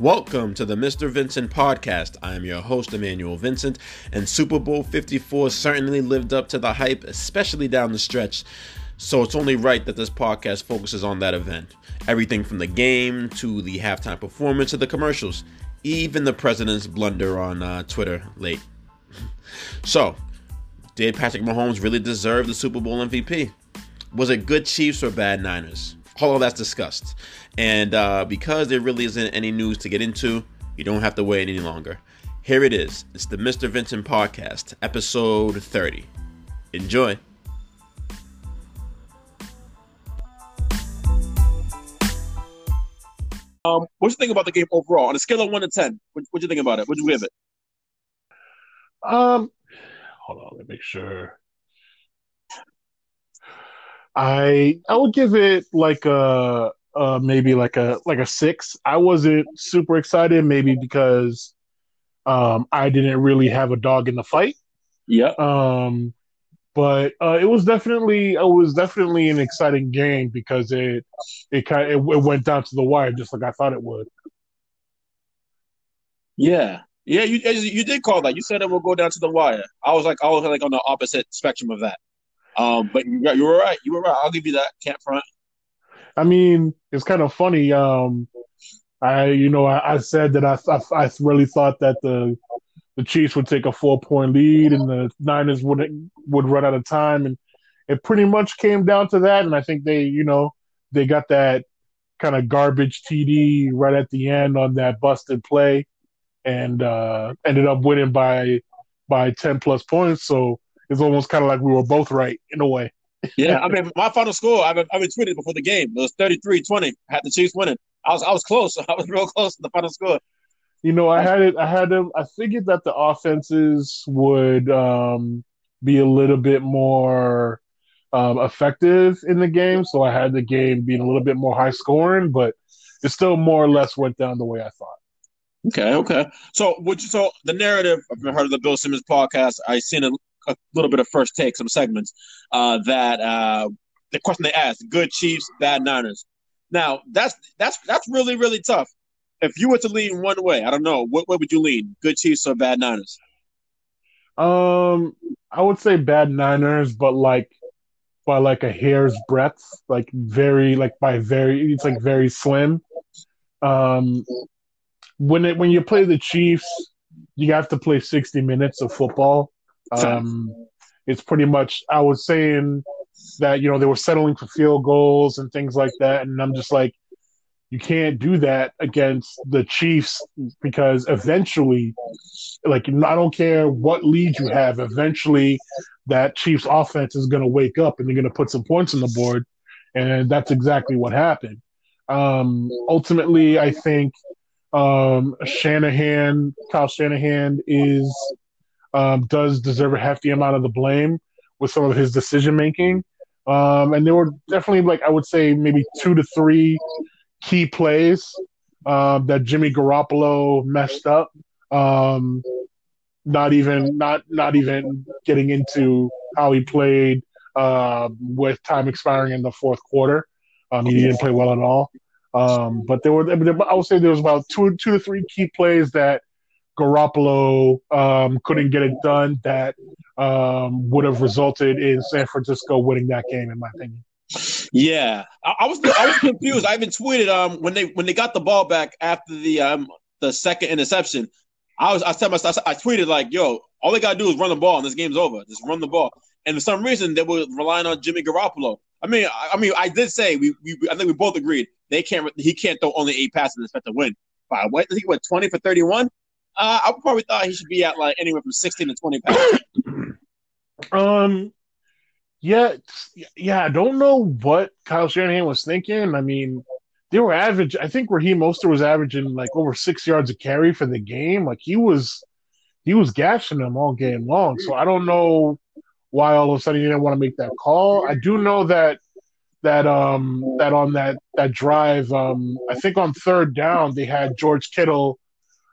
Welcome to the Mr. Vincent podcast. I am your host, Emmanuel Vincent, and Super Bowl 54 certainly lived up to the hype, especially down the stretch. So it's only right that this podcast focuses on that event. Everything from the game to the halftime performance to the commercials, even the president's blunder on uh, Twitter late. So, did Patrick Mahomes really deserve the Super Bowl MVP? Was it good Chiefs or bad Niners? All of that's discussed. And uh, because there really isn't any news to get into, you don't have to wait any longer. Here it is. It's the Mr. Vincent Podcast, episode 30. Enjoy. Um, what you think about the game overall on a scale of one to ten? What what you think about it? What you give it? Um, hold on, let me make sure. I I would give it like a uh, maybe like a like a six. I wasn't super excited, maybe because um, I didn't really have a dog in the fight. Yeah. Um, but uh, it was definitely it was definitely an exciting game because it it kind it, it went down to the wire just like I thought it would. Yeah. Yeah, you you did call that. You said it will go down to the wire. I was like, I was like on the opposite spectrum of that. Um, but you, you were right. You were right. I'll give you that. Can't front. I mean, it's kind of funny. Um, I, you know, I, I said that I, I, I, really thought that the the Chiefs would take a four point lead and the Niners would would run out of time, and it pretty much came down to that. And I think they, you know, they got that kind of garbage TD right at the end on that busted play, and uh, ended up winning by by ten plus points. So it's almost kind of like we were both right in a way yeah, I mean, my final score, I've, I've been tweeted before the game. It was 33-20. Had the Chiefs winning. I was I was close. I was real close to the final score. You know, I had it. I had them. I figured that the offenses would um, be a little bit more um, effective in the game, so I had the game being a little bit more high scoring, but it still more or less went down the way I thought. Okay, okay. So, would you? So, the narrative. I've heard of the Bill Simmons podcast. I seen a a little bit of first take, some segments uh, that uh, the question they asked: good Chiefs, bad Niners. Now that's that's that's really really tough. If you were to lean one way, I don't know, what way would you lean? Good Chiefs or bad Niners? Um, I would say bad Niners, but like by like a hair's breadth, like very like by very it's like very slim. Um, when it when you play the Chiefs, you have to play sixty minutes of football. Um, it's pretty much I was saying that you know they were settling for field goals and things like that, and I'm just like, you can't do that against the Chiefs because eventually, like I don't care what lead you have, eventually that Chiefs offense is going to wake up and they're going to put some points on the board, and that's exactly what happened. Um, ultimately, I think um, Shanahan, Kyle Shanahan, is um, does deserve a hefty amount of the blame with some of his decision making. Um, and there were definitely like I would say maybe two to three key plays um, that Jimmy Garoppolo messed up. Um, not even not not even getting into how he played uh, with time expiring in the fourth quarter. Um, he didn't play well at all. Um, but there were I would say there was about two two to three key plays that Garoppolo um, couldn't get it done, that um, would have resulted in San Francisco winning that game, in my opinion. Yeah, I, I was I was confused. I even tweeted um when they when they got the ball back after the um the second interception. I was I said I tweeted like, "Yo, all they gotta do is run the ball, and this game's over. Just run the ball." And for some reason, they were relying on Jimmy Garoppolo. I mean, I, I mean, I did say we, we I think we both agreed they can't he can't throw only eight passes and expect to win. By what? I think went twenty for thirty one. Uh, I probably thought he should be at like anywhere from sixteen to twenty pounds. um, yeah, yeah. I don't know what Kyle Shanahan was thinking. I mean, they were average. I think Raheem Mostert was averaging like over six yards a carry for the game. Like he was, he was gashing them all game long. So I don't know why all of a sudden he didn't want to make that call. I do know that that um that on that that drive um I think on third down they had George Kittle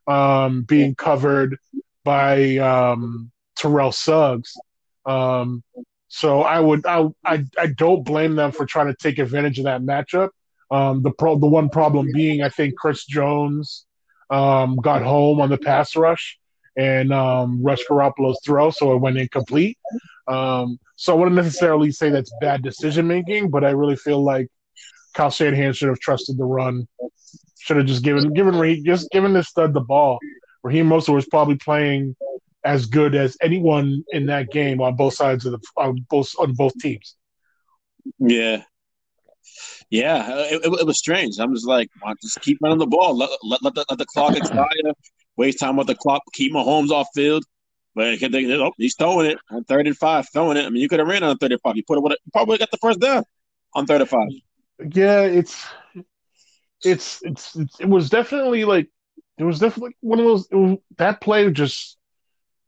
um, being covered by um, Terrell Suggs. Um, so I would I, I I don't blame them for trying to take advantage of that matchup. Um, the pro the one problem being I think Chris Jones um, got home on the pass rush and um, rushed Garoppolo's throw, so it went incomplete. Um, so I wouldn't necessarily say that's bad decision making, but I really feel like Kyle Shanahan should have trusted the run. Should have just given given Raheem just given this stud the ball. Raheem Mostert was probably playing as good as anyone in that game on both sides of the on both on both teams. Yeah, yeah, it, it, it was strange. I'm just like, just keep running the ball, let let, let, the, let the clock expire, waste time with the clock, keep Mahomes off field. But they, oh, he's throwing it on third and five, throwing it. I mean, you could have ran on third and five. You put it, you probably got the first down on third and five. Yeah, it's it's it's, it's it was definitely like it was definitely one of those was, that play just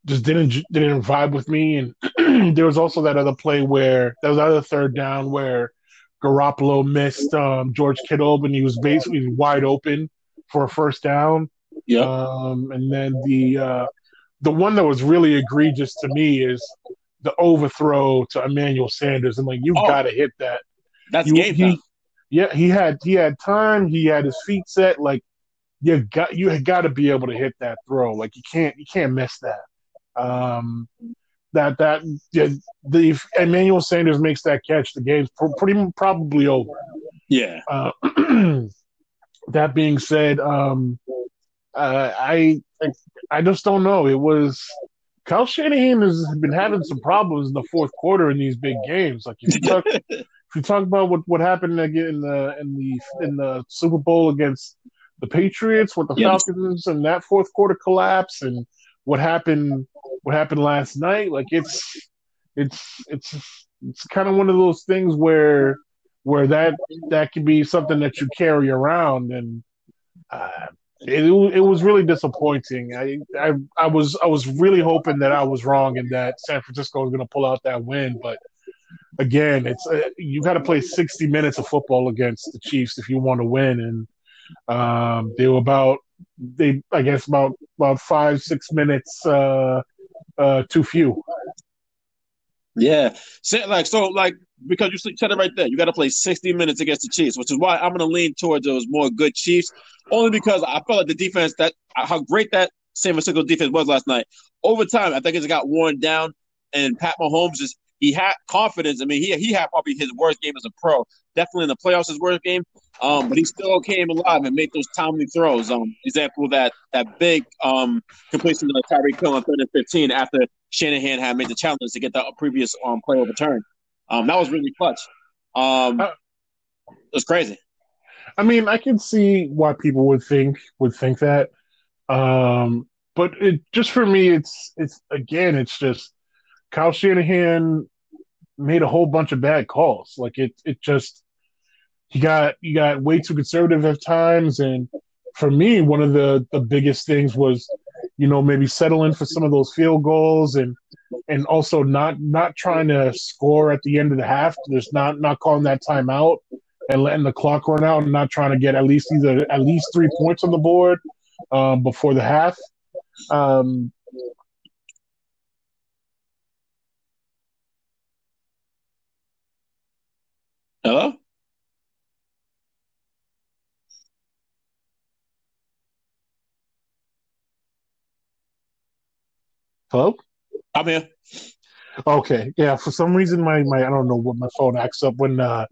just didn't didn't vibe with me. And there was also that other play where that was other third down where Garoppolo missed um, George Kittle and he was basically wide open for a first down. Yeah. Um, and then the uh, the one that was really egregious to me is the overthrow to Emmanuel Sanders. And like you've oh, got to hit that. That's you, game he, Yeah, he had he had time. He had his feet set. Like you got you got to be able to hit that throw. Like you can't you can't miss that. Um, that that yeah, the if Emmanuel Sanders makes that catch, the game's pretty probably over. Yeah. Uh, that being said, um, uh, I I just don't know. It was Kyle Shanahan has been having some problems in the fourth quarter in these big games. Like if you talk, if you talk about what, what happened again in the in the in the Super Bowl against the Patriots with the. Falcons and that fourth quarter collapse and what happened what happened last night like it's it's it's it's kind of one of those things where where that that can be something that you carry around and uh, it, it was really disappointing. I, I I was I was really hoping that I was wrong and that San Francisco was going to pull out that win, but again, it's uh, you got to play 60 minutes of football against the Chiefs if you want to win, and um, they were about they I guess about about five six minutes uh, uh, too few. Yeah, so, like so, like because you said it right there, you got to play sixty minutes against the Chiefs, which is why I'm going to lean towards those more good Chiefs, only because I felt like the defense that how great that San Francisco defense was last night. Over time, I think it got worn down, and Pat Mahomes just he had confidence. I mean, he he had probably his worst game as a pro. Definitely in the playoffs, his worst game. Um, but he still came alive and made those timely throws. Um, example that that big um completion to Tyreek Hill on third and fifteen after Shanahan had made the challenge to get the previous um play overturned. Um, that was really clutch. Um, uh, it was crazy. I mean, I can see why people would think would think that. Um, but it just for me, it's it's again, it's just Kyle Shanahan made a whole bunch of bad calls. Like it, it just he got he got way too conservative at times. And for me, one of the the biggest things was, you know, maybe settling for some of those field goals and and also not not trying to score at the end of the half. Just not not calling that timeout and letting the clock run out and not trying to get at least either at least three points on the board um, before the half. Um, Hello? Hello? I'm here. Okay. Yeah, for some reason my, my I don't know what my phone acts up when uh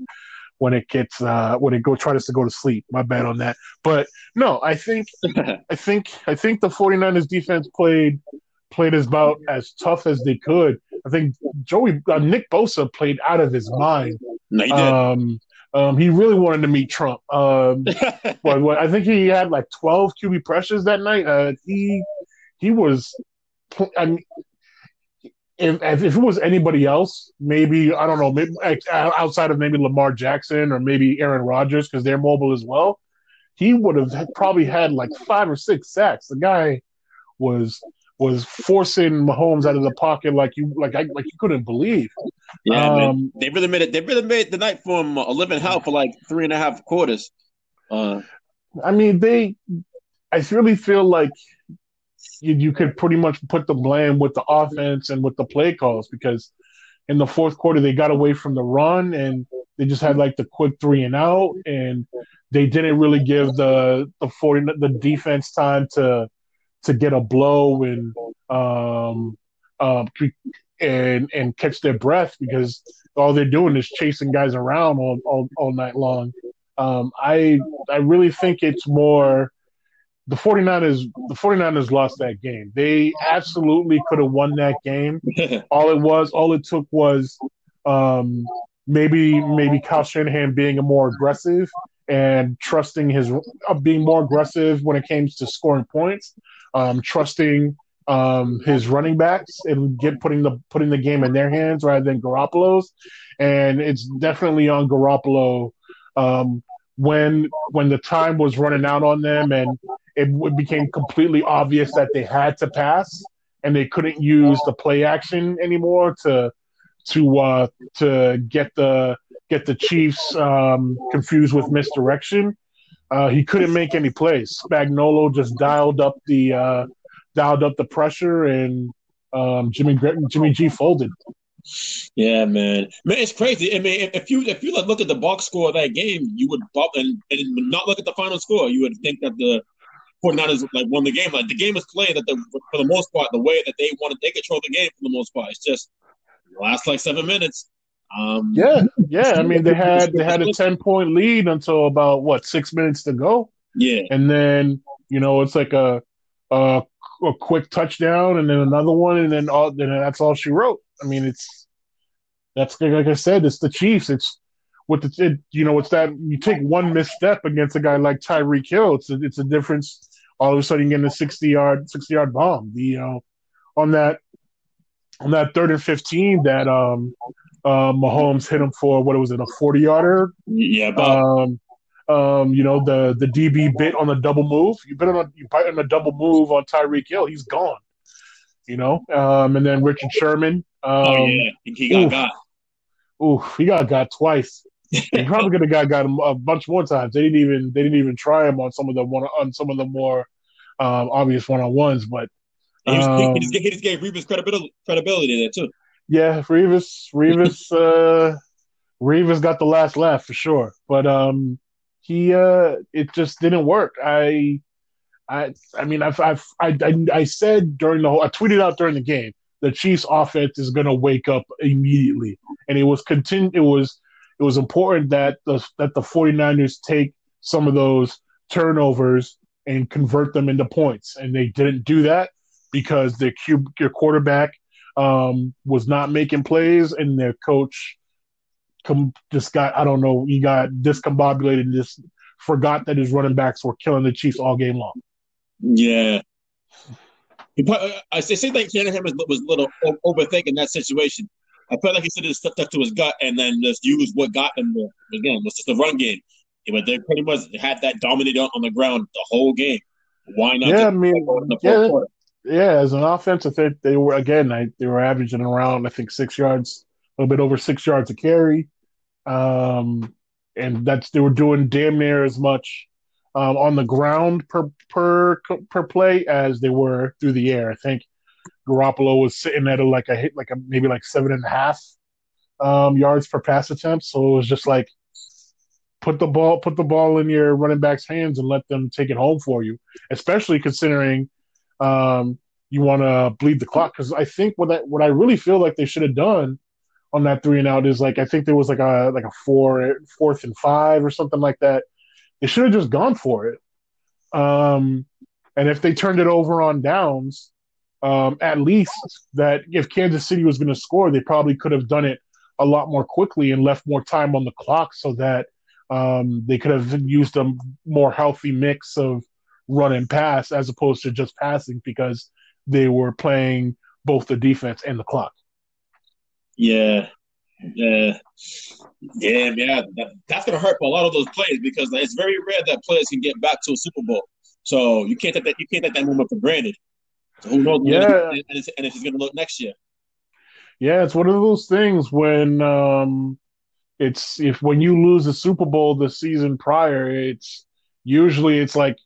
when it gets uh when it go tries to go to sleep. My bad on that. But no, I think I think I think the 49ers defense played played as about as tough as they could. I think Joey uh, Nick Bosa played out of his mind. No, he did. Um, um, he really wanted to meet Trump. Um, but, what, I think he had like 12 QB pressures that night. Uh, he he was. I mean, if, if it was anybody else, maybe I don't know, maybe outside of maybe Lamar Jackson or maybe Aaron Rodgers because they're mobile as well, he would have probably had like five or six sacks. The guy was was forcing Mahomes out of the pocket like you like I, like you couldn't believe. Yeah, um, they really made it. They really made the night for him a living hell for like three and a half quarters. Uh, I mean, they. I really feel like you, you could pretty much put the blame with the offense and with the play calls because in the fourth quarter they got away from the run and They just had like the quick three and out, and they didn't really give the the 40 the defense time to to get a blow and um um and and catch their breath because all they're doing is chasing guys around all all, all night long. Um, I I really think it's more the 49ers the 49ers lost that game. They absolutely could have won that game. all it was all it took was um, maybe maybe Kyle Shanahan being a more aggressive and trusting his uh, being more aggressive when it came to scoring points, um, trusting um, his running backs and get putting the putting the game in their hands rather than Garoppolo's, and it's definitely on Garoppolo um, when when the time was running out on them and it became completely obvious that they had to pass and they couldn't use the play action anymore to to uh, to get the get the Chiefs um, confused with misdirection. Uh, he couldn't make any plays. Spagnuolo just dialed up the uh, dialed up the pressure, and um, Jimmy Jimmy G folded. Yeah, man, man, it's crazy. I mean, if you if you look at the box score of that game, you would and, and not look at the final score. You would think that the 49ers like won the game. Like the game was played that the, for the most part the way that they wanted. They control the game for the most part. It's just last like seven minutes. Um, yeah, yeah. I mean, they had they had a ten point lead until about what six minutes to go. Yeah, and then you know it's like a a, a quick touchdown and then another one and then all then that's all she wrote. I mean, it's that's like I said, it's the Chiefs. It's what the it, you know, it's that you take one misstep against a guy like Tyreek Hill. It's a, it's a difference. All of a sudden, you get a sixty yard sixty yard bomb. The you know on that on that third and fifteen that um uh, Mahomes hit him for what it was it a forty yarder? Yeah, but um, um, you know the the DB bit on the double move. You bit on a, you bite on a double move on Tyreek Hill. He's gone. You know, um, and then Richard Sherman. Um, oh yeah, he got oof, got. Ooh, he got got twice. he probably could have got got him a bunch more times. They didn't even they didn't even try him on some of the one on some of the more um, obvious one on ones, but he, was, um, he, just, he, just, gave Revis credibility credibility there too. Yeah, Revis Revis uh, Revis got the last laugh for sure, but um, he uh, it just didn't work. I I I mean I've, I've I, I I said during the whole I tweeted out during the game the Chiefs offense is going to wake up immediately, and it was continu- it was it was important that the that the 49ers take some of those turnovers and convert them into points, and they didn't do that because their cube their quarterback um, was not making plays, and their coach com- just got I don't know he got discombobulated and just forgot that his running backs were killing the Chiefs all game long. Yeah. I say think Shanahan was, was a little overthinking that situation. I felt like he should have stuck to his gut and then just used what got them there. Again, was just the run game. But they pretty much had that dominated on the ground the whole game. Why not? Yeah, I mean, yeah, yeah. As an offensive, they, they were again. I, they were averaging around, I think, six yards, a little bit over six yards a carry, um, and that's they were doing damn near as much um, on the ground per per per play as they were through the air. I think Garoppolo was sitting at a, like a hit, like a maybe like seven and a half um, yards per pass attempt. So it was just like put the ball put the ball in your running back's hands and let them take it home for you. Especially considering um, you want to bleed the clock. Because I think what I, what I really feel like they should have done on that three and out is like I think there was like a like a four fourth and five or something like that. They should have just gone for it. Um, and if they turned it over on downs, um, at least that if Kansas City was going to score, they probably could have done it a lot more quickly and left more time on the clock so that um, they could have used a more healthy mix of run and pass as opposed to just passing because they were playing both the defense and the clock. Yeah, yeah, yeah, yeah. That, that's gonna hurt for a lot of those players because it's very rare that players can get back to a Super Bowl. So you can't take that. You can't take that moment for granted. So who knows? Yeah, and it's, and it's gonna look next year. Yeah, it's one of those things when um, it's if when you lose the Super Bowl the season prior, it's usually it's like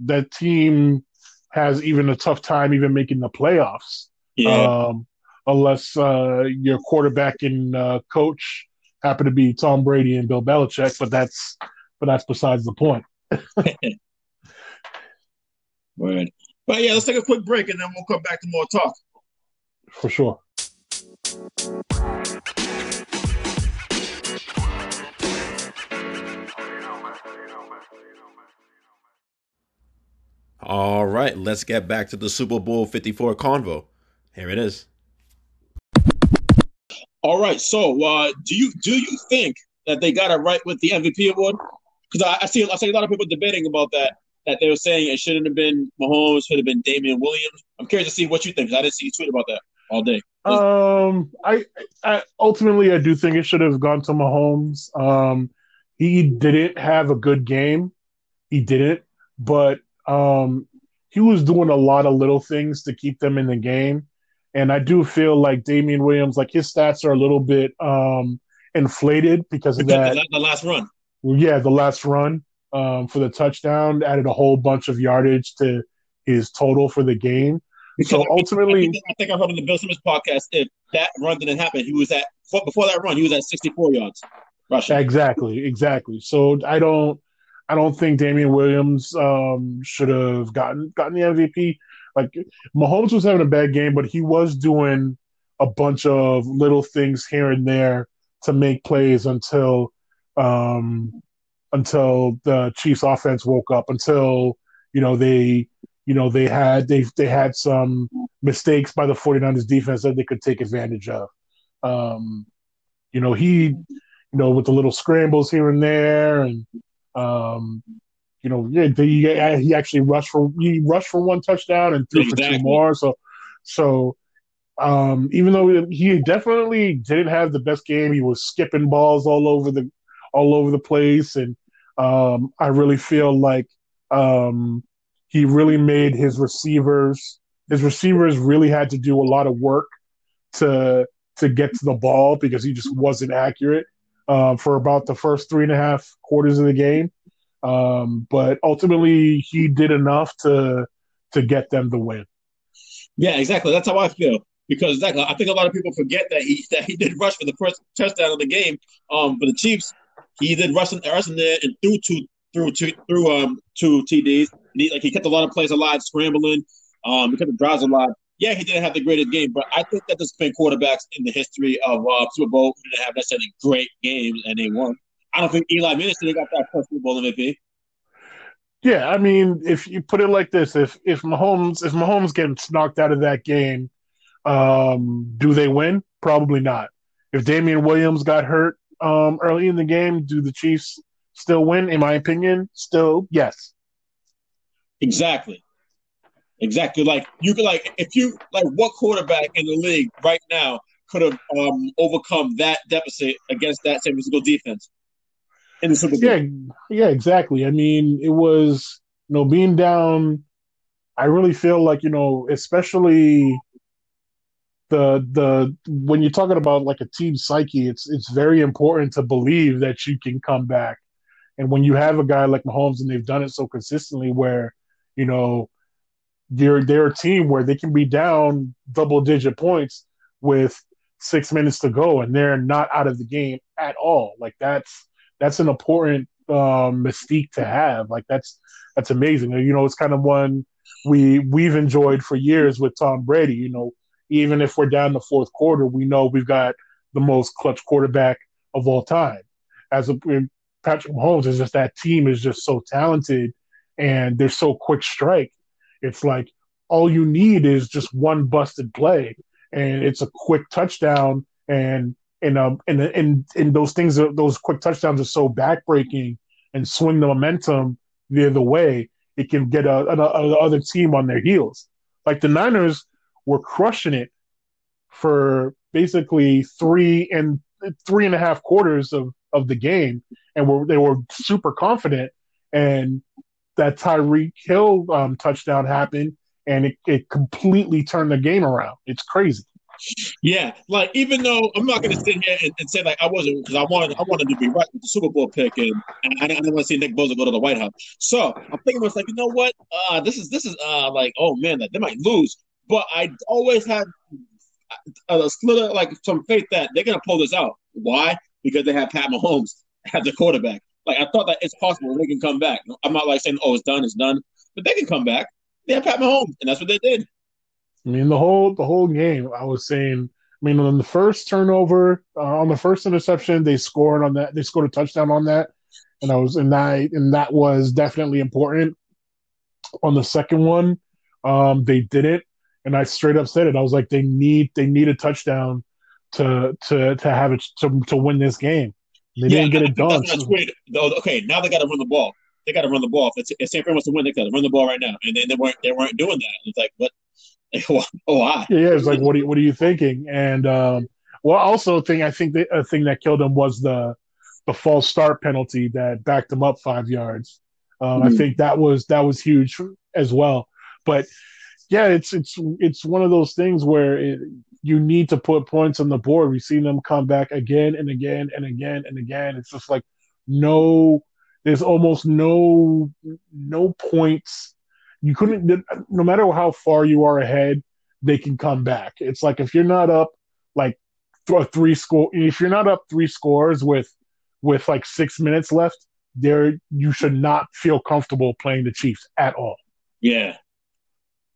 that team has even a tough time even making the playoffs. Yeah. Um, unless uh, your quarterback and uh, coach happen to be Tom Brady and Bill Belichick, but that's but that's besides the point. Word. But yeah, let's take a quick break and then we'll come back to more talk. For sure. All right, let's get back to the Super Bowl 54 convo. Here it is. All right, so uh, do you do you think that they got it right with the MVP award? Because I, I, see I see a lot of people debating about that. That they were saying it shouldn't have been Mahomes, should have been Damien Williams. I'm curious to see what you think. I didn't see you tweet about that all day. Um, I, I ultimately I do think it should have gone to Mahomes. Um, he didn't have a good game. He didn't, but um, he was doing a lot of little things to keep them in the game. And I do feel like Damien Williams, like his stats are a little bit um, inflated because of that. The, the last run. Yeah, the last run um, for the touchdown added a whole bunch of yardage to his total for the game. Because so ultimately, I think, I think I heard on the Bill Simmons podcast if that run didn't happen, he was at before that run, he was at 64 yards rushing. Exactly, exactly. So I don't, I don't think Damien Williams um, should have gotten gotten the MVP. Like Mahomes was having a bad game, but he was doing a bunch of little things here and there to make plays until um, until the Chiefs offense woke up, until you know they you know they had they they had some mistakes by the 49ers defense that they could take advantage of. Um, you know, he you know with the little scrambles here and there and um, you know, yeah, he, he actually rushed for he rushed for one touchdown and threw exactly. for two more. So, so um, even though he definitely didn't have the best game, he was skipping balls all over the all over the place, and um, I really feel like um, he really made his receivers his receivers really had to do a lot of work to to get to the ball because he just wasn't accurate uh, for about the first three and a half quarters of the game. Um, but ultimately, he did enough to to get them the win. Yeah, exactly. That's how I feel because exactly, I think a lot of people forget that he that he did rush for the first touchdown of the game. Um, for the Chiefs, he did rush in, rush in there and threw two through two through um two TDs. He, like he kept a lot of plays alive, scrambling. Um, he kept the drives alive. Yeah, he didn't have the greatest game, but I think that there's been quarterbacks in the history of uh, Super Bowl who didn't have necessarily great games and they won. I don't think Eli Manning should have got that first Super Bowl MVP. Yeah, I mean, if you put it like this, if if Mahomes if Mahomes gets knocked out of that game, um, do they win? Probably not. If Damien Williams got hurt um, early in the game, do the Chiefs still win? In my opinion, still yes. Exactly. Exactly. Like you could like if you like what quarterback in the league right now could have um, overcome that deficit against that San Francisco defense in the Super Bowl? Yeah, yeah, exactly. I mean, it was you know being down. I really feel like you know, especially the the when you're talking about like a team psyche, it's it's very important to believe that you can come back. And when you have a guy like Mahomes and they've done it so consistently, where you know they're they're a team where they can be down double digit points with six minutes to go and they're not out of the game at all. Like that's that's an important um, mystique to have. Like that's that's amazing. You know, it's kind of one we we've enjoyed for years with Tom Brady. You know, even if we're down the fourth quarter, we know we've got the most clutch quarterback of all time. As a, Patrick Mahomes is just that team is just so talented and they're so quick strike. It's like all you need is just one busted play, and it's a quick touchdown. And and um and and and those things, those quick touchdowns are so backbreaking and swing the momentum the other way. It can get a, a, a other team on their heels. Like the Niners were crushing it for basically three and three and a half quarters of, of the game, and were they were super confident. And that Tyreek Hill um, touchdown happened, and it, it completely turned the game around. It's crazy. Yeah, like even though I'm not going to sit here and, and, say like I wasn't because I wanted I wanted to be right with the Super Bowl pick and, and I, didn't want to see Nick Bosa go to the White House. So I'm thinking I was like, you know what? Uh, this is this is uh like oh man, like, they might lose, but I always had a slither like some faith that they're going to pull this out. Why? because they have Pat Mahomes as a quarterback. Like I thought that it's possible they can come back. I'm not like saying, "Oh, it's done, it's done," but they can come back. They have Pat Mahomes, and that's what they did. I mean, the whole the whole game, I was saying. I mean, on the first turnover, uh, on the first interception, they scored on that. They scored a touchdown on that, and I was and that and that was definitely important. On the second one, um, they didn't, and I straight up said it. I was like, they need they need a touchdown to to to have it to to win this game. They yeah, didn't get it done. Okay, now they got to run the ball. They got to run the ball. If, if San Fran wants to win, they got to run the ball right now. And then they weren't they weren't doing that. It's like what? why? Yeah, it's like what are you, what are you thinking? And um, well, also thing I think the, a thing that killed them was the the false start penalty that backed them up five yards. Um, mm-hmm. I think that was that was huge as well. But yeah, it's it's it's one of those things where it, you need to put points on the board. We've seen them come back again and again and again and again. It's just like no, there's almost no no points. You couldn't, no matter how far you are ahead, they can come back. It's like if you're not up like three score, if you're not up three scores with with like six minutes left, there you should not feel comfortable playing the Chiefs at all. Yeah,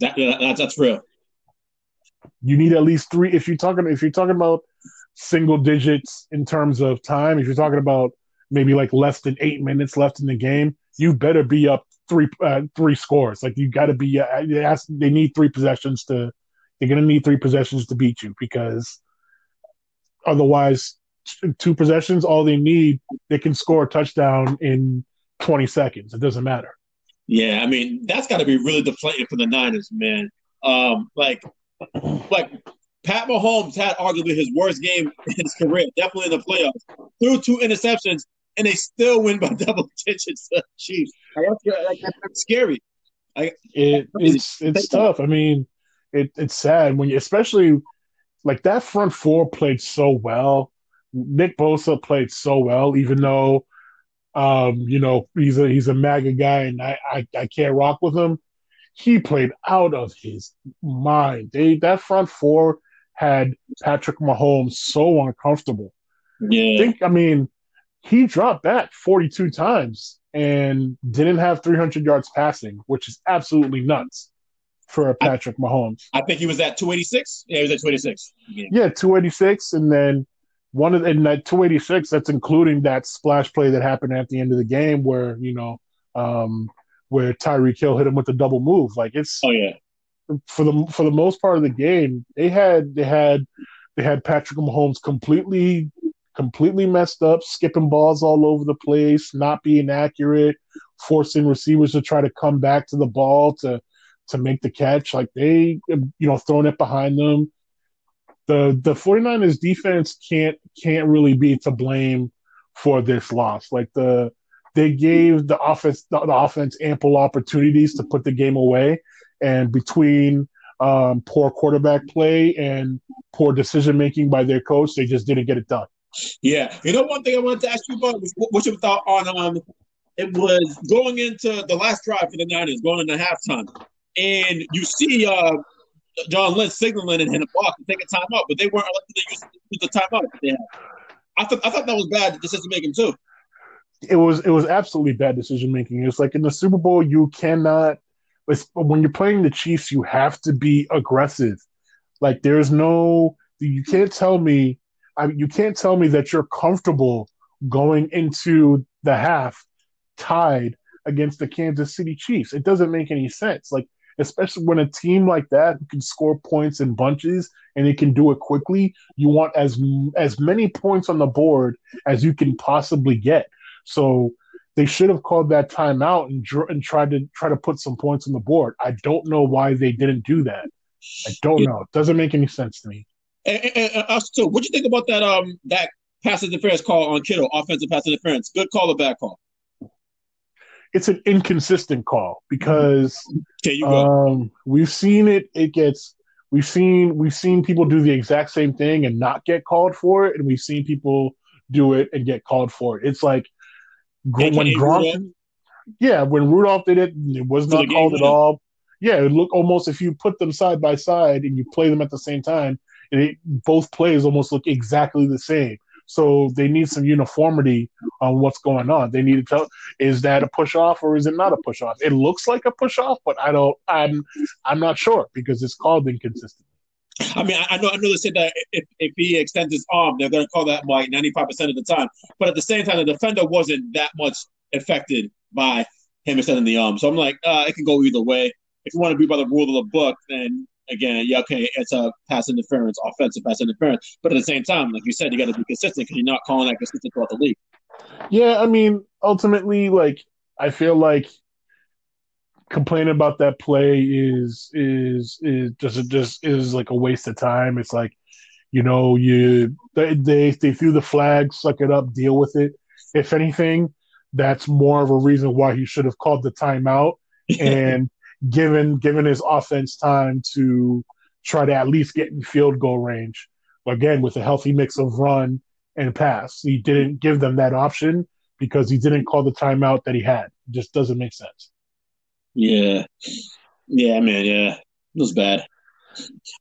that, that that's real. You need at least three. If you're talking, if you're talking about single digits in terms of time, if you're talking about maybe like less than eight minutes left in the game, you better be up three uh, three scores. Like you got to be. Uh, they need three possessions to. They're gonna need three possessions to beat you because otherwise, two possessions, all they need, they can score a touchdown in 20 seconds. It doesn't matter. Yeah, I mean that's got to be really deflating for the Niners, man. Um, like, like Pat Mahomes had arguably his worst game in his career, definitely in the playoffs. Threw two interceptions, and they still win by double digits. To Chiefs, like, that's, scary. I, it, it's it's tough. I mean, it, it's sad when you, especially like that front four played so well. Nick Bosa played so well, even though um, you know, he's a he's a MAGA guy, and I, I, I can't rock with him. He played out of his mind. They that front four had Patrick Mahomes so uncomfortable. Yeah, I think I mean he dropped back 42 times and didn't have 300 yards passing, which is absolutely nuts for a Patrick I, Mahomes. I think he was at 286. Yeah, he was at 286. Yeah, 286, and then one of in that 286 that's including that splash play that happened at the end of the game where you know um where Tyreek Hill hit him with the double move. Like it's oh yeah. for the for the most part of the game they had they had they had Patrick Mahomes completely completely messed up skipping balls all over the place not being accurate forcing receivers to try to come back to the ball to to make the catch. Like they you know throwing it behind them the the 49ers defense can't can't really be to blame for this loss. Like the they gave the offense the, the offense ample opportunities to put the game away, and between um, poor quarterback play and poor decision making by their coach, they just didn't get it done. Yeah, you know one thing I wanted to ask you about was what your thought on um it was going into the last drive for the Niners, going into halftime, and you see uh John Lynch signaling and a block to take a timeout, but they weren't elected to use the timeout they had. I thought I thought that was bad decision making too. It was it was absolutely bad decision making. It's like in the Super Bowl, you cannot when you're playing the Chiefs, you have to be aggressive. Like there's no you can't tell me I you can't tell me that you're comfortable going into the half tied against the Kansas City Chiefs. It doesn't make any sense. Like especially when a team like that can score points in bunches and it can do it quickly. You want as as many points on the board as you can possibly get. So they should have called that timeout and and tried to try to put some points on the board. I don't know why they didn't do that. I don't know. It doesn't make any sense to me. And, and, and what do you think about that? Um, that pass interference call on Kittle, offensive pass interference. Good call or bad call? It's an inconsistent call because um, we've seen it. It gets we've seen we've seen people do the exact same thing and not get called for it, and we've seen people do it and get called for it. It's like when Gronk, yeah, when Rudolph did it, it was not called at all. Yeah, it look almost if you put them side by side and you play them at the same time, it, both plays almost look exactly the same. So they need some uniformity on what's going on. They need to tell is that a push off or is it not a push off? It looks like a push off, but I don't I'm I'm not sure because it's called inconsistent. I mean, I know I know they said that if, if he extends his arm, they're going to call that like 95% of the time. But at the same time, the defender wasn't that much affected by him extending the arm. So I'm like, uh, it can go either way. If you want to be by the rule of the book, then again, yeah, okay, it's a pass interference, offensive pass interference. But at the same time, like you said, you got to be consistent because you're not calling that consistent throughout the league. Yeah, I mean, ultimately, like I feel like complaining about that play is is is just it just is like a waste of time. It's like, you know, you they they, they threw the flag, suck it up, deal with it. If anything, that's more of a reason why he should have called the timeout and given given his offense time to try to at least get in field goal range. Again, with a healthy mix of run and pass, he didn't give them that option because he didn't call the timeout that he had. It just doesn't make sense. Yeah, yeah, man, yeah, it was bad.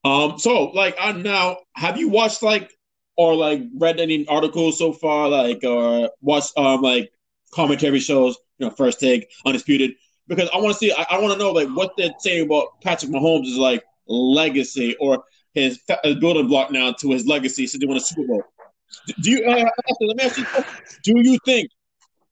Um, so like, uh, now have you watched like or like read any articles so far, like or watched um like commentary shows, you know, first take, undisputed, because I want to see, I, I want to know like what they're saying about Patrick Mahomes' is like legacy or his, his building block now to his legacy since he won a Super Bowl. Do you? Uh, let me ask you: Do you think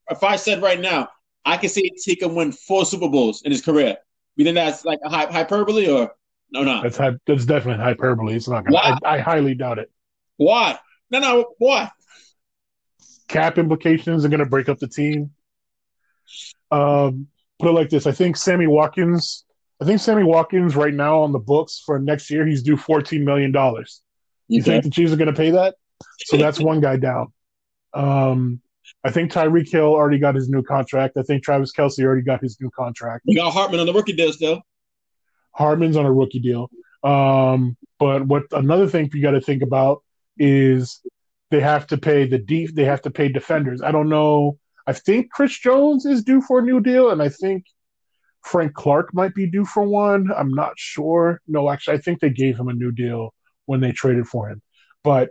if I said right now I can see he can win four Super Bowls in his career? You think that's like a hyperbole or no? No, that's that's definitely hyperbole. It's not. Gonna, I, I highly doubt it. Why? No, no. Why? Cap implications are going to break up the team. Um, put it like this: I think Sammy Watkins. I think Sammy Watkins right now on the books for next year he's due fourteen million dollars. You okay. think the Chiefs are going to pay that? So that's one guy down. Um, I think Tyreek Hill already got his new contract. I think Travis Kelce already got his new contract. You got Hardman on the rookie deal still. Hardman's on a rookie deal. Um, but what another thing you got to think about is they have to pay the deep. They have to pay defenders. I don't know I think Chris Jones is due for a new deal, and I think Frank Clark might be due for one. I'm not sure. No, actually, I think they gave him a new deal when they traded for him. But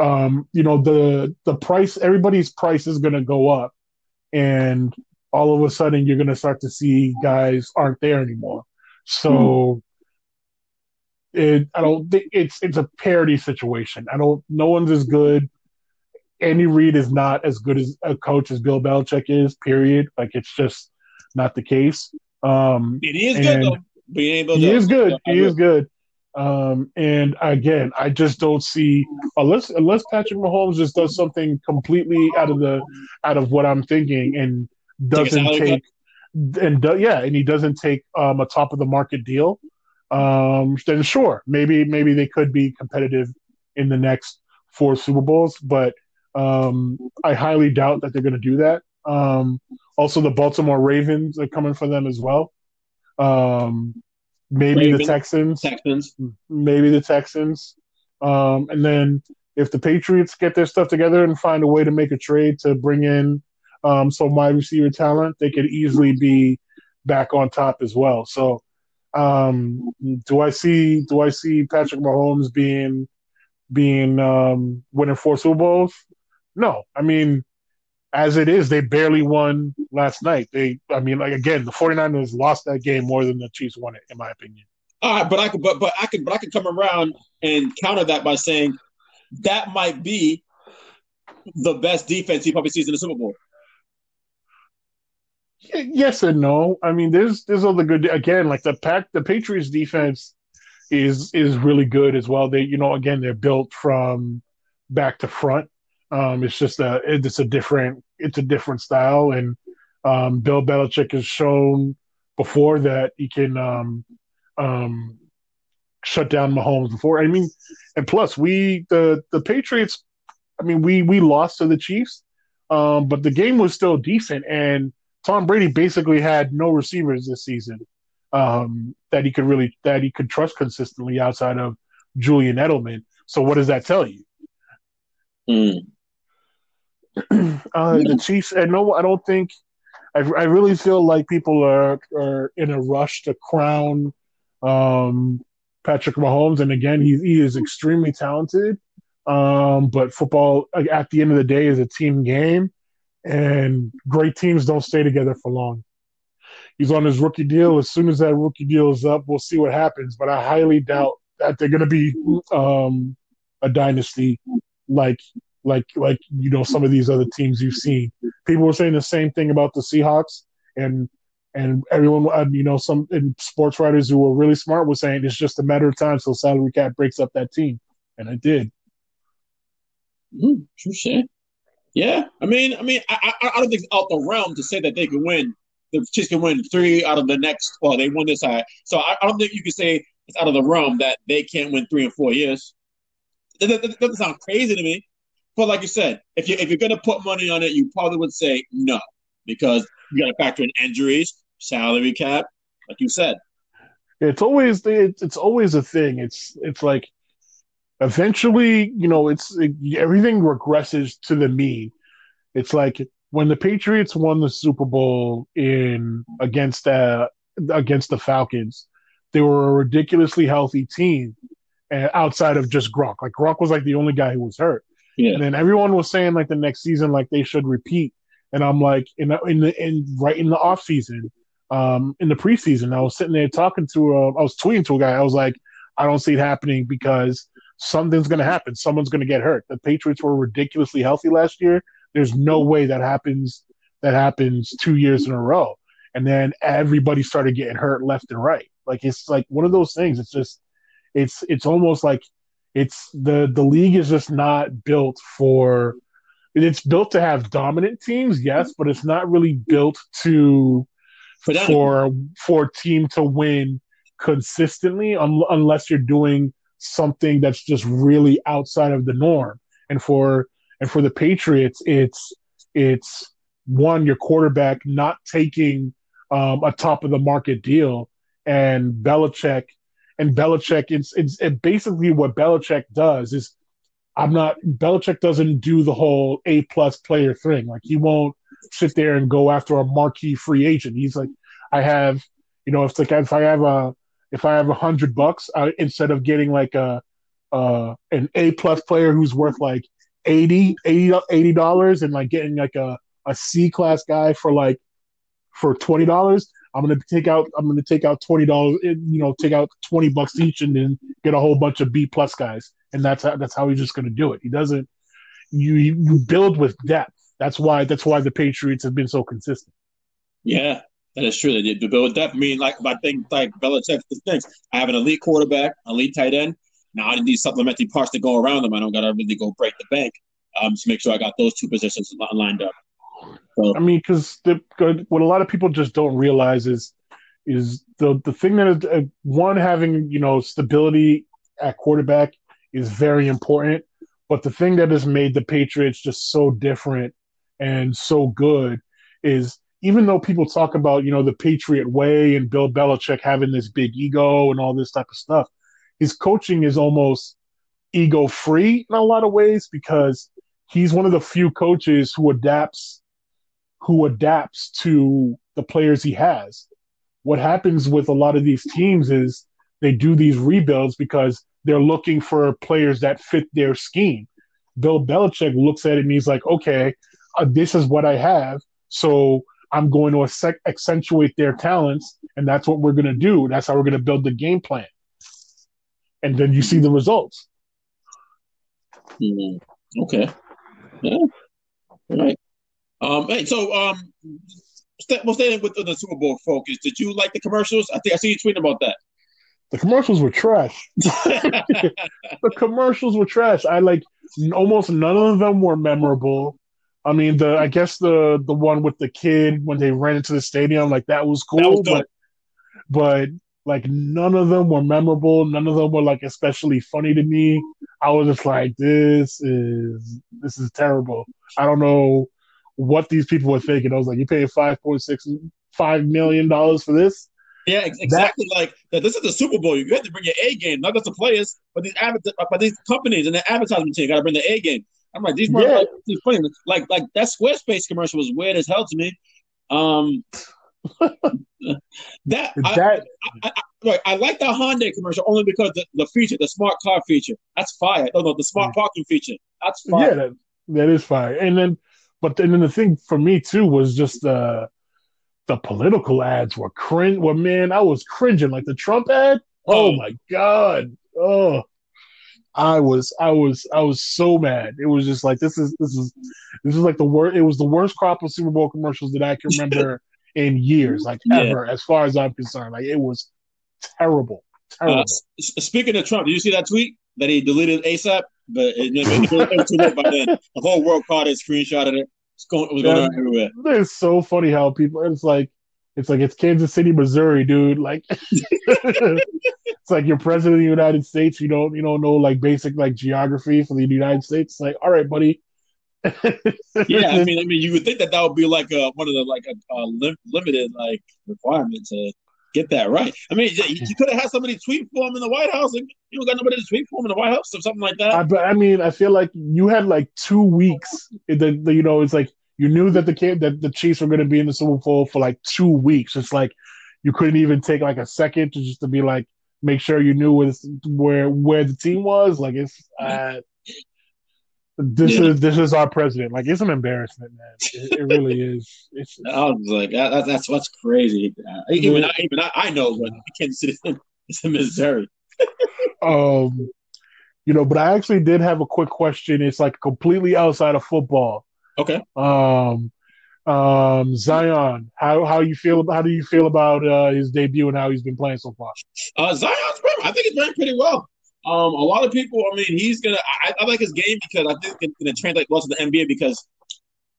um, you know, the the price, everybody's price is going to go up, and all of a sudden, you're going to start to see guys aren't there anymore. So. It, I don't think it's it's a parity situation. I don't. No one's as good Andy Reid is not as good as a coach as Bill Belichick is. Period. Like it's just not the case. Um, it is good though. He is good. He is good. Um, and again, I just don't see unless unless Patrick Mahomes just does something completely out of the out of what I'm thinking and doesn't take and do, yeah, and he doesn't take um, a top of the market deal. Um, then sure, maybe maybe they could be competitive in the next four Super Bowls, but um, I highly doubt that they're going to do that. Um, also, the Baltimore Ravens are coming for them as well. Um, maybe Ravens, the Texans. Texans. Maybe the Texans. Um, and then if the Patriots get their stuff together and find a way to make a trade to bring in um, some wide receiver talent, they could easily be back on top as well. So, um, do I see do I see Patrick Mahomes being being um, winning four Super Bowls? No, I mean, as it is, they barely won last night. They, I mean, like again, the 49ers lost that game more than the Chiefs won it, in my opinion. All right, but I could, but but I could, but I could come around and counter that by saying that might be the best defense he probably sees in the Super Bowl. Yes and no. I mean, there's there's other good again, like the pack, the Patriots defense is is really good as well. They, you know, again, they're built from back to front. Um, it's just a it's a different it's a different style, and um, Bill Belichick has shown before that he can um, um, shut down Mahomes before. I mean, and plus we the the Patriots. I mean, we we lost to the Chiefs, um, but the game was still decent, and Tom Brady basically had no receivers this season um, that he could really that he could trust consistently outside of Julian Edelman. So what does that tell you? Mm. uh, the Chiefs, and no, I don't think. I, I really feel like people are are in a rush to crown um, Patrick Mahomes, and again, he he is extremely talented, Um, but football, at the end of the day, is a team game, and great teams don't stay together for long. He's on his rookie deal. As soon as that rookie deal is up, we'll see what happens. But I highly doubt that they're going to be um, a dynasty like like like you know some of these other teams you've seen. People were saying the same thing about the Seahawks, and and everyone, you know, some sports writers who were really smart were saying it's just a matter of time till salary cap breaks up that team, and it did. Mm, touche. Yeah, I mean, I mean, I, I, I don't think it's out the realm to say that they can win. The Chiefs can win three out of the next. Well, they won this high, so I, I don't think you can say it's out of the realm that they can't win three and four years. That, that, that doesn't sound crazy to me. But like you said, if you if you're gonna put money on it, you probably would say no because you got to factor in injuries, salary cap, like you said. It's always it's, always a thing. It's it's like eventually, you know, it's it, everything regresses to the mean. It's like when the Patriots won the Super Bowl in against uh, against the Falcons, they were a ridiculously healthy team, and uh, outside of just Gronk. Like Gronk was like the only guy who was hurt. Yeah. And then everyone was saying like the next season like they should repeat. And I'm like in in the in right in the off season, um, in the preseason, I was sitting there talking to a, I was tweeting to a guy. I was like, I don't see it happening because something's going to happen. Someone's going to get hurt. The Patriots were ridiculously healthy last year. There's no way that happens. That happens two years in a row. And then everybody started getting hurt left and right. Like it's like one of those things. It's just, it's it's almost like it's the the league is just not built for it's built to have dominant teams, yes, but it's not really built to for for, for a team to win consistently un, unless you're doing something that's just really outside of the norm. And for and for the Patriots, it's it's one your quarterback not taking um, a top of the market deal, and Belichick and Belichick. It's it's it basically what Belichick does is I'm not Belichick doesn't do the whole A plus player thing. Like he won't sit there and go after a marquee free agent. He's like, I have, you know, if like if I have a if I have a hundred bucks, instead of getting like a uh an A plus player who's worth like 80 80 dollars and like getting like a a C class guy for like for twenty dollars, I'm gonna take out I'm gonna take out twenty dollars, you know, take out twenty bucks each, and then get a whole bunch of B plus guys, and that's how that's how he's just gonna do it. He doesn't. You you build with depth. That's why that's why the Patriots have been so consistent. Yeah, that is true. They did build with depth. I mean, like I think like Belichick thinks I have an elite quarterback, elite tight end. Now I need these supplementary parts to go around them. I don't gotta really go break the bank. Um, to make sure I got those two positions lined up. I mean, because what a lot of people just don't realize is is the the thing that is uh, one having you know stability at quarterback is very important, but the thing that has made the Patriots just so different and so good is even though people talk about you know the Patriot way and Bill Belichick having this big ego and all this type of stuff, his coaching is almost ego free in a lot of ways because he's one of the few coaches who adapts who adapts to the players he has. What happens with a lot of these teams is they do these rebuilds because they're looking for players that fit their scheme. Bill Belichick looks at it and he's like, okay, uh, this is what I have. So I'm going to accentuate their talents, and that's what we're going to do. That's how we're going to build the game plan. And then you see the results. Mm-hmm. Okay. Yeah. All right. Um, hey, so um, st- we'll stay with the Super Bowl focus. Did you like the commercials? I think I see you tweeting about that. The commercials were trash. the commercials were trash. I like almost none of them were memorable. I mean, the I guess the the one with the kid when they ran into the stadium, like that was cool, that was but but like none of them were memorable. None of them were like especially funny to me. I was just like, this is this is terrible. I don't know what these people were thinking. I was like, you paying five point six five million dollars for this? Yeah, exactly. That, like that. This is the Super Bowl. You have to bring your A game, not just the players, but these but these companies and the advertisement team got to bring the A game. I'm like, these yeah. like, funny. Like like that Squarespace commercial was weird as hell to me. Um, that that I, I, I, like the Hyundai commercial only because the, the feature, the smart car feature, that's fire. No, no, the smart parking feature, that's fire. Yeah, that, that is fire. And then, but then, then the thing for me too was just uh, the political ads were cringe. Well, man, I was cringing. Like the Trump ad. Oh, oh my god. Oh, I was, I was, I was so mad. It was just like this is, this is, this is like the worst. It was the worst crop of Super Bowl commercials that I can remember in years, like yeah. ever, as far as I'm concerned. Like it was terrible, terrible. Uh, speaking of Trump, did you see that tweet that he deleted ASAP? But it, it, it too late by then. The whole world caught it, screenshotted it. It's going, it was going on everywhere. It's so funny how people. It's like it's like it's Kansas City, Missouri, dude. Like it's like you're president of the United States. You don't you don't know like basic like geography for the United States. It's like, all right, buddy. yeah, I mean, I mean, you would think that that would be like a, one of the like a, a lim- limited like requirement to get that right. I mean, you, you could have had somebody tweet for him in the White House, and you don't got nobody to tweet for him in the White House or something like that. I, but I mean, I feel like you had like two weeks. The, the you know, it's like you knew that the kid that the Chiefs were going to be in the Super Bowl for like two weeks. It's like you couldn't even take like a second to just to be like make sure you knew where where where the team was. Like it's uh, this yeah. is this is our president. Like it's an embarrassment, man. It, it really is. It's, I was like, that, that's what's crazy. Uh, even I, even I, I know what Kansas City is in Missouri. um, you know, but I actually did have a quick question. It's like completely outside of football. Okay. Um, um, Zion, how how you feel? How do you feel about uh, his debut and how he's been playing so far? Uh, Zion's, I think he's playing pretty well. Um, a lot of people, I mean, he's gonna. I, I like his game because I think it's gonna translate well to the NBA because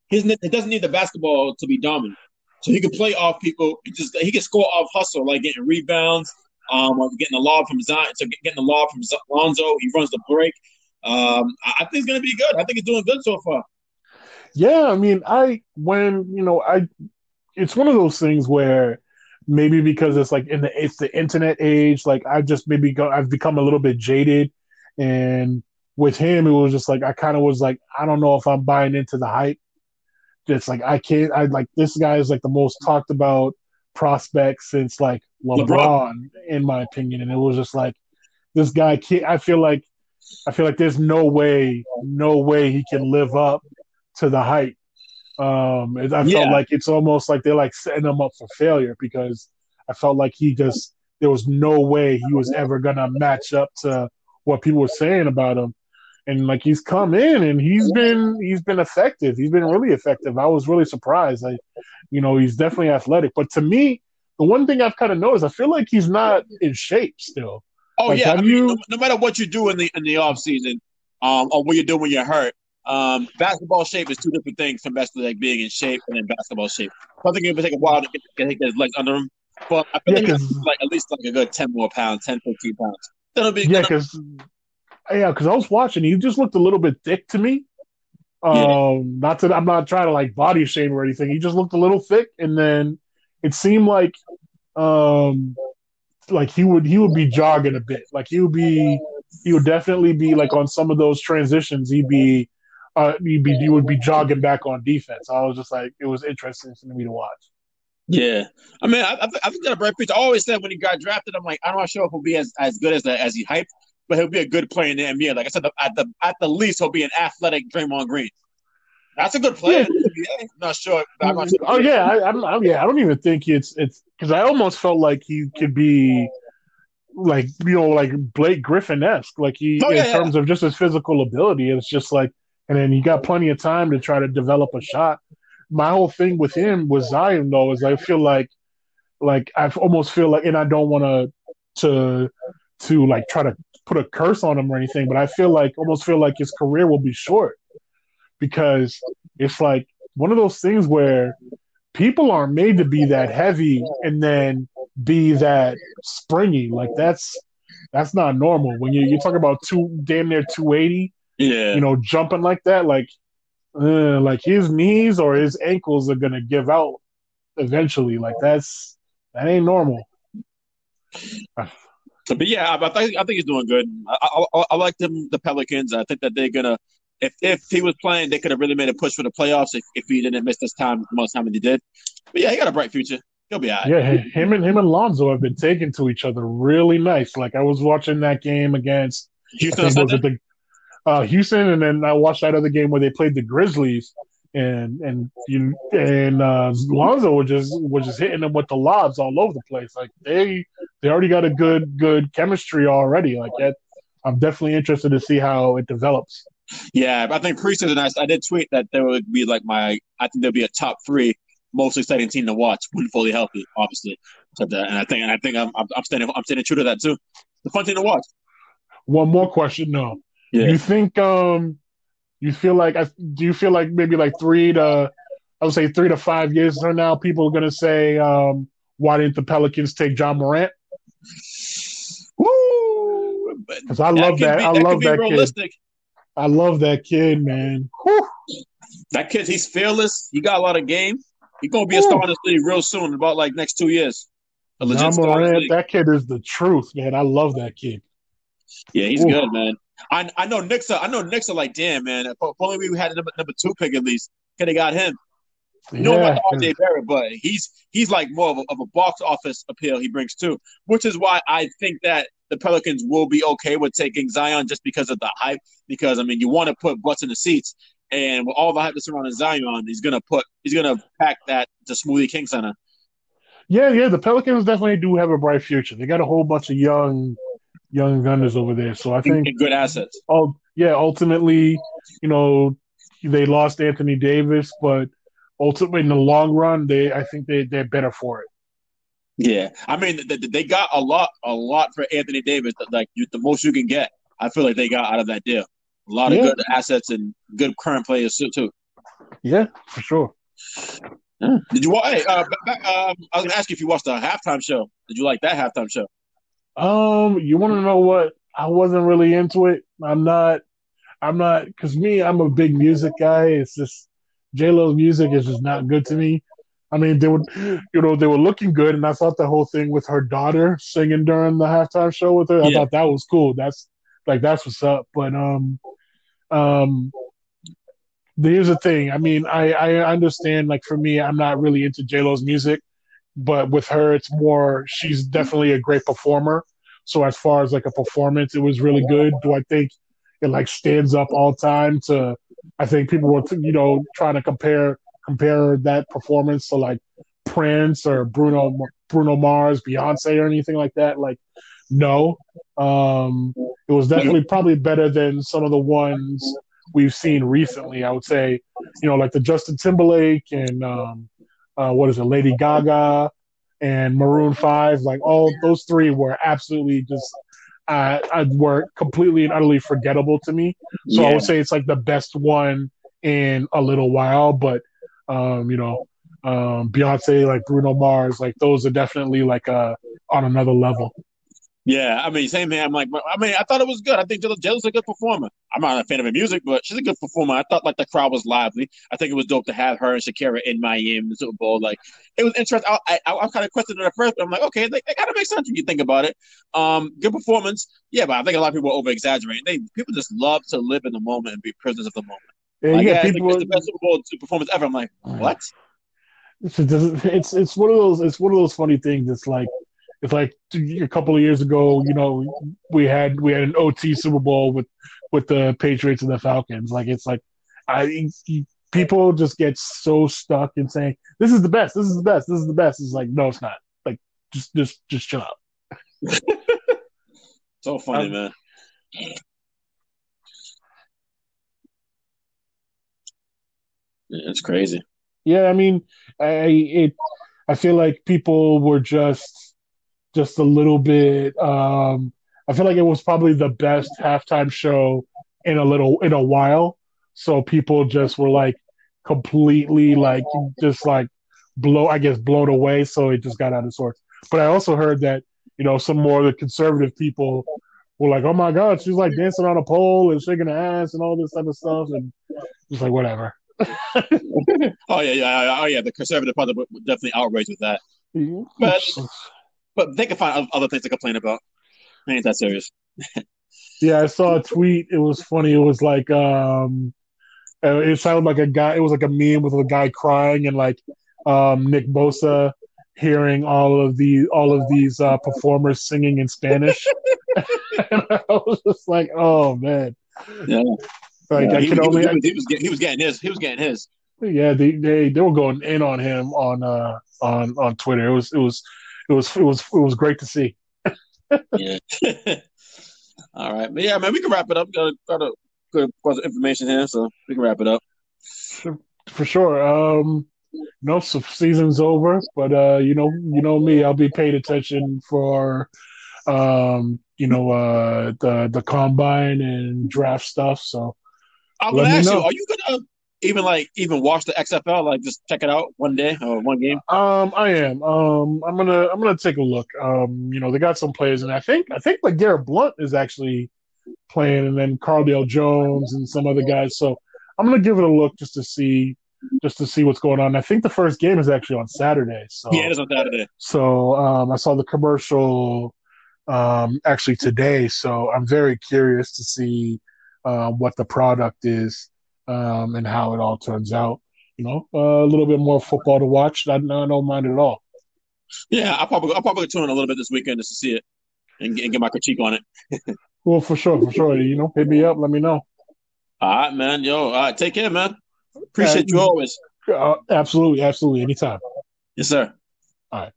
his he doesn't need the basketball to be dominant, so he can play off people. He just he can score off hustle, like getting rebounds, um, getting the lob from Zion, so getting the lob from Lonzo. He runs the break. Um, I, I think it's gonna be good. I think he's doing good so far. Yeah, I mean, I when you know, I it's one of those things where maybe because it's like in the it's the internet age, like I've just maybe go, I've become a little bit jaded, and with him, it was just like I kind of was like I don't know if I'm buying into the hype. It's like I can't. I like this guy is like the most talked about prospect since like LeBron, LeBron, in my opinion, and it was just like this guy can't. I feel like I feel like there's no way, no way he can live up to the hype. Um, I felt yeah. like it's almost like they're like setting him up for failure because I felt like he just there was no way he was ever gonna match up to what people were saying about him. And like he's come in and he's been he's been effective. He's been really effective. I was really surprised. I, you know, he's definitely athletic. But to me, the one thing I've kind of noticed, I feel like he's not in shape still. Oh like, yeah, I mean, you... no, no, matter what you do in the in the off season, um, or what you do when you're hurt, um, basketball shape is two different things from basically like being in shape and then basketball shape. I think it would take a while to get, get his legs under him, but I feel yeah, like like at least like a good ten more pounds, 10, 15 pounds. That'll be yeah, because yeah, because I was watching, he just looked a little bit thick to me. Um, yeah. not to I'm not trying to like body shame or anything. He just looked a little thick, and then it seemed like um like he would he would be jogging a bit. Like he would be he would definitely be like on some of those transitions. He'd be uh, you'd be you would be jogging back on defense. I was just like, it was interesting to me to watch. Yeah, I mean, I, I, think that bright future. I always said when he got drafted, I'm like, I don't sure if he'll be as, as good as as he hyped, but he'll be a good player in the NBA. Like I said, at the at the least, he'll be an athletic Draymond Green. That's a good player. Yeah. I'm not sure. I'm not sure. Oh yeah, I, I, don't. Yeah, I don't even think it's it's because I almost felt like he could be like you know like Blake Griffin esque, like he oh, yeah, in terms of just his physical ability. It's just like and then you got plenty of time to try to develop a shot. My whole thing with him with Zion though is I feel like like I almost feel like and I don't want to to to like try to put a curse on him or anything, but I feel like almost feel like his career will be short because it's like one of those things where people aren't made to be that heavy and then be that springy. Like that's that's not normal. When you you talk about two damn near two eighty yeah. you know, jumping like that, like, uh, like his knees or his ankles are gonna give out eventually. Like that's that ain't normal. But yeah, I, think I think he's doing good. I, I, I like them, the Pelicans. I think that they're gonna. If if he was playing, they could have really made a push for the playoffs if, if he didn't miss this time most time that he did. But yeah, he got a bright future. He'll be out. Yeah, him and him and Lonzo have been taken to each other really nice. Like I was watching that game against Houston. was it the uh, Houston, and then I watched that other game where they played the Grizzlies, and and you and uh, Lonzo was just was just hitting them with the lobs all over the place. Like they they already got a good good chemistry already. Like that, I'm definitely interested to see how it develops. Yeah, I think preseason. I, I did tweet that there would be like my. I think there'd be a top three most exciting team to watch when fully healthy, obviously. So that, and I think and I think I'm, I'm standing I'm standing true to that too. The fun team to watch. One more question, no. Yeah. You think um you feel like I do you feel like maybe like three to I would say three to five years from now, people are gonna say, um, why didn't the Pelicans take Ja Morant? Woo! Because I love that. Be, I that love that realistic. kid. I love that kid, man. Whew. That kid, he's fearless. He got a lot of game. He's gonna be a star in this league real soon, about like next two years. A legit Ja Morant, that kid is the truth, man. I love that kid. Yeah, he's good, man. I I know Knicks are I know Knicks are like, damn, man. If only we had a number, number two pick at least, could have got him. You know yeah. about RJ Barrett, but he's he's like more of a, of a box office appeal he brings too, which is why I think that the Pelicans will be okay with taking Zion just because of the hype. Because I mean, you want to put butts in the seats, and with all the hype that's surrounding Zion, he's gonna put he's gonna pack that to Smoothie King Center. Yeah, yeah, the Pelicans definitely do have a bright future. They got a whole bunch of young young gunners over there. So I think good assets. Oh yeah, ultimately, you know, they lost Anthony Davis, but ultimately in the long run, they I think they they're better for it. Yeah, I mean they got a lot a lot for Anthony Davis, like the most you can get. I feel like they got out of that deal. A lot of yeah. good assets and good current players too. Yeah, for sure. Yeah. Did you? Hey, uh, um, I was gonna ask you if you watched the halftime show. Did you like that halftime show? Um, you want to know what? I wasn't really into it. I'm not. I'm not because me. I'm a big music guy. It's just J Lo's music is just not good to me. I mean, they were, you know, they were looking good, and I thought the whole thing with her daughter singing during the halftime show with her, I thought that was cool. That's like that's what's up. But um, um, here's the thing. I mean, I I understand. Like for me, I'm not really into J Lo's music but with her, it's more. She's definitely a great performer. So as far as like a performance, it was really good. Do I think it like stands up all time to? I think people were you know trying to compare compare that performance to like Prince or Bruno Bruno Mars, Beyonce, or anything like that. Like, no, um, it was definitely probably better than some of the ones we've seen recently. I would say, you know, like the Justin Timberlake and um, uh, what is it, Lady Gaga and Maroon Five. Like all those three were absolutely just uh, uh, were completely and utterly forgettable to me. So yeah. I would say it's like the best one in a little while. But um, you know, um, Beyonce, like Bruno Mars, like those are definitely like uh, on another level. Yeah, I mean, same thing. I'm like, I mean, I thought it was good. I think J Lo's a good performer. I'm not a fan of her music, but she's a good performer. I thought like the crowd was lively. I think it was dope to have her and Shakira in Miami in the Super Bowl. Like, it was interesting. I, I, I kind of questioned it at first, but I'm like, okay, they, they kind of make sense when you think about it. Um, good performance. Yeah, but I think a lot of people are over exaggerating. They people just love to live in the moment and be prisoners of the moment. Yeah, like, yeah, people, it's the best Super Bowl performance ever. I'm like, what? It's, it's it's one of those it's one of those funny things. It's like it's like a couple of years ago, you know, we had we had an OT Super Bowl with with the Patriots and the Falcons. Like it's like I people just get so stuck in saying this is the best, this is the best, this is the best. It's like no, it's not. Like just just just chill out. so funny, um, man. It's crazy. Yeah, I mean, I it I feel like people were just just a little bit. Um, I feel like it was probably the best halftime show in a little in a while. So people just were like completely like just like blow I guess blown away. So it just got out of sorts. But I also heard that you know some more of the conservative people were like, "Oh my God, she's like dancing on a pole and shaking her ass and all this type of stuff," and just like whatever. oh yeah, yeah, oh yeah. The conservative part were definitely outraged with that. Mm-hmm. But but they can find other things to complain about. I ain't that serious. yeah, I saw a tweet. It was funny. It was like um, it sounded like a guy. It was like a meme with a guy crying and like um Nick Bosa hearing all of the all of these uh, performers singing in Spanish, and I was just like, "Oh man!" Yeah. Like Yeah, I he, could he only, was, he, was, getting- he was getting his. He was getting his. yeah, they, they they were going in on him on uh on on Twitter. It was it was it was it was it was great to see. Yeah. All right, but yeah, man, we can wrap it up. Got a, got a good bunch of information here, so we can wrap it up. for sure. Um, you know, so season's over, but uh, you know, you know me, I'll be paying attention for, um, you know, uh, the the combine and draft stuff. So I'm gonna me ask you. Are you gonna even like even watch the XFL? Like, just check it out one day or one game? um, I am. Um, I'm gonna I'm gonna take a look. Um, you know, they got some players, and I think I think like Garrett Blunt is actually playing, and then Cardale Jones and some other guys. So I'm gonna give it a look just to see. Just to see what's going on. I think the first game is actually on Saturday. So Yeah, it is on Saturday. So um, I saw the commercial um, actually today. So I'm very curious to see uh, what the product is um, and how it all turns out. You know, uh, a little bit more football to watch. I, I don't mind it at all. Yeah, I'll probably I'll probably tune in a little bit this weekend just to see it and, get- and get my critique on it. Well, for sure, for sure. You know, hit me up. Let me know. All right, man. Yo, all right, take care, man. Appreciate you always. Uh, absolutely, absolutely, anytime. Yes, sir. All right,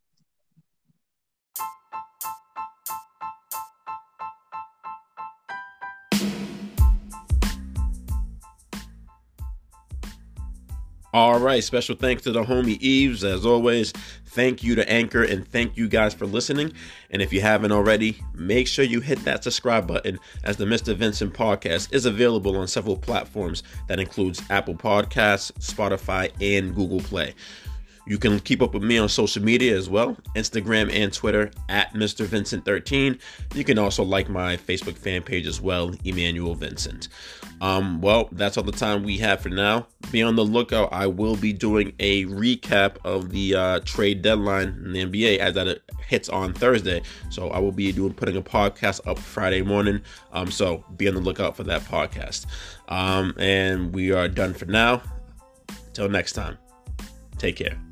special thanks to the homie Eves. As always, thank you to Anchor and thank you guys for listening. And if you haven't already, make sure you hit that subscribe button as the Mr. Vincent podcast is available on several platforms that includes Apple Podcasts, Spotify, and Google Play. You can keep up with me on social media as well Instagram and Twitter at Mr. Vincent13. You can also like my Facebook fan page as well, Emmanuel Vincent. Um, well, that's all the time we have for now. Be on the lookout. I will be doing a recap of the uh, trade deadline in the NBA as that hits on Thursday. So I will be doing putting a podcast up Friday morning. Um, so be on the lookout for that podcast. Um, and we are done for now. Till next time, take care.